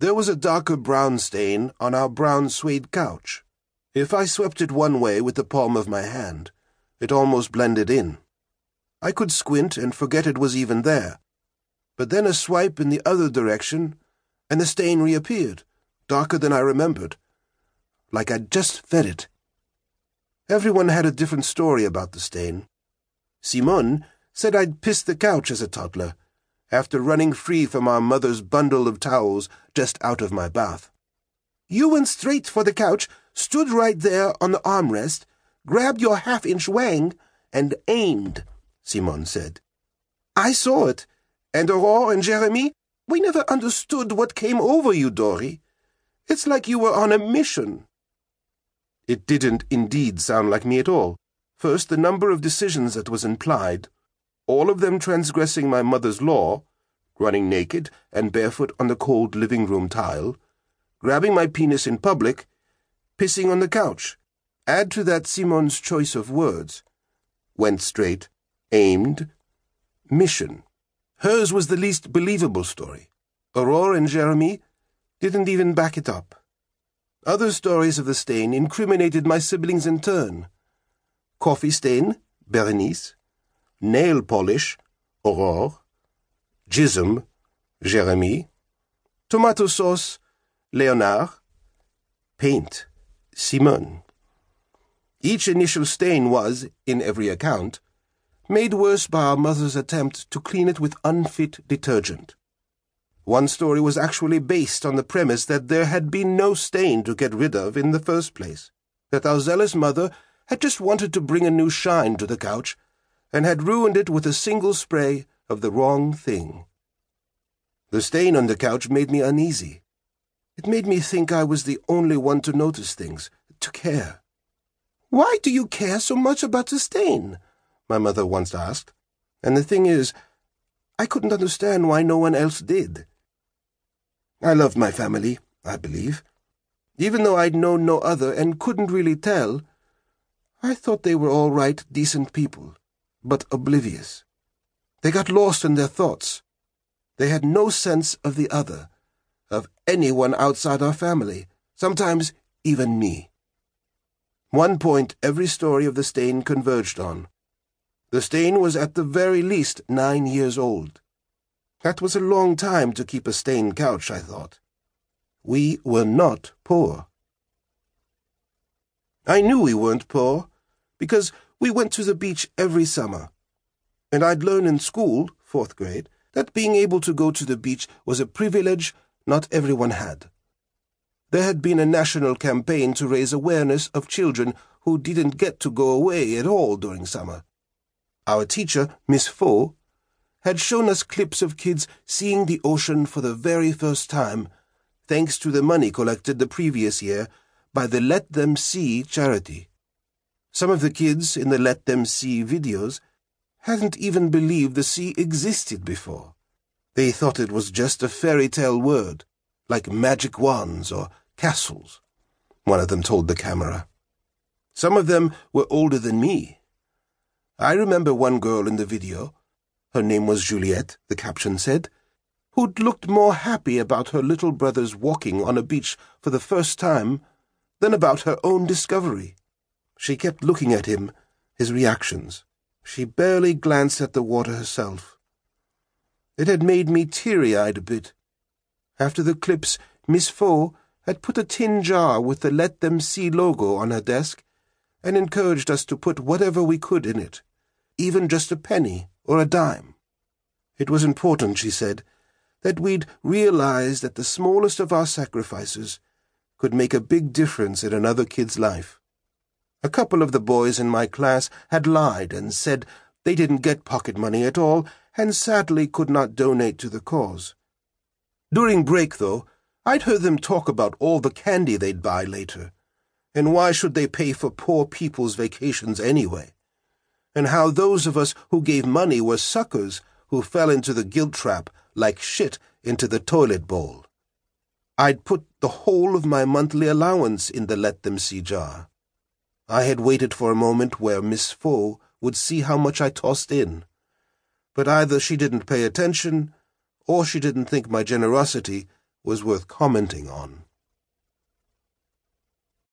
There was a darker brown stain on our brown suede couch. If I swept it one way with the palm of my hand, it almost blended in. I could squint and forget it was even there. But then a swipe in the other direction, and the stain reappeared, darker than I remembered, like I'd just fed it. Everyone had a different story about the stain. Simone said I'd pissed the couch as a toddler, after running free from our mother's bundle of towels just out of my bath. You went straight for the couch, stood right there on the armrest, grabbed your half-inch wang, and aimed, Simone said. I saw it, and Aurore and Jeremie, we never understood what came over you, Dory. It's like you were on a mission. It didn't indeed sound like me at all. First, the number of decisions that was implied, all of them transgressing my mother's law, running naked and barefoot on the cold living room tile, grabbing my penis in public, pissing on the couch. Add to that Simone's choice of words. Went straight, aimed, mission. Hers was the least believable story. Aurore and Jeremie didn't even back it up. Other stories of the stain incriminated my siblings in turn. Coffee stain, Berenice. Nail polish, Aurore. Jism, Jeremie. Tomato sauce, Leonard. Paint, Simone. Each initial stain was, in every account, made worse by our mother's attempt to clean it with unfit detergent. One story was actually based on the premise that there had been no stain to get rid of in the first place, that our zealous mother had just wanted to bring a new shine to the couch, and had ruined it with a single spray of the wrong thing. The stain on the couch made me uneasy. It made me think I was the only one to notice things, to care. Why do you care so much about the stain? my mother once asked. And the thing is, I couldn't understand why no one else did. I loved my family, I believe. Even though I'd known no other and couldn't really tell, I thought they were all right, decent people, but oblivious. They got lost in their thoughts. They had no sense of the other, of anyone outside our family, sometimes even me. One point every story of the stain converged on. The stain was at the very least nine years old. That was a long time to keep a stained couch, I thought. We were not poor. I knew we weren't poor, because we went to the beach every summer. And I'd learned in school, fourth grade, that being able to go to the beach was a privilege not everyone had. There had been a national campaign to raise awareness of children who didn't get to go away at all during summer. Our teacher, Miss Faux, had shown us clips of kids seeing the ocean for the very first time, thanks to the money collected the previous year by the Let Them See charity. Some of the kids in the Let Them See videos hadn't even believed the sea existed before. They thought it was just a fairy tale word, like magic wands or castles, one of them told the camera. Some of them were older than me. I remember one girl in the video her name was Juliet, the caption said, who'd looked more happy about her little brother's walking on a beach for the first time than about her own discovery. She kept looking at him, his reactions. She barely glanced at the water herself. It had made me teary-eyed a bit. After the clips, Miss Faux had put a tin jar with the Let Them See logo on her desk and encouraged us to put whatever we could in it, even just a penny or a dime. It was important, she said, that we'd realize that the smallest of our sacrifices could make a big difference in another kid's life. A couple of the boys in my class had lied and said they didn't get pocket money at all and sadly could not donate to the cause. During break, though, I'd heard them talk about all the candy they'd buy later, and why should they pay for poor people's vacations anyway? and how those of us who gave money were suckers who fell into the guilt trap like shit into the toilet bowl. I'd put the whole of my monthly allowance in the Let Them See jar. I had waited for a moment where Miss Faux would see how much I tossed in. But either she didn't pay attention, or she didn't think my generosity was worth commenting on.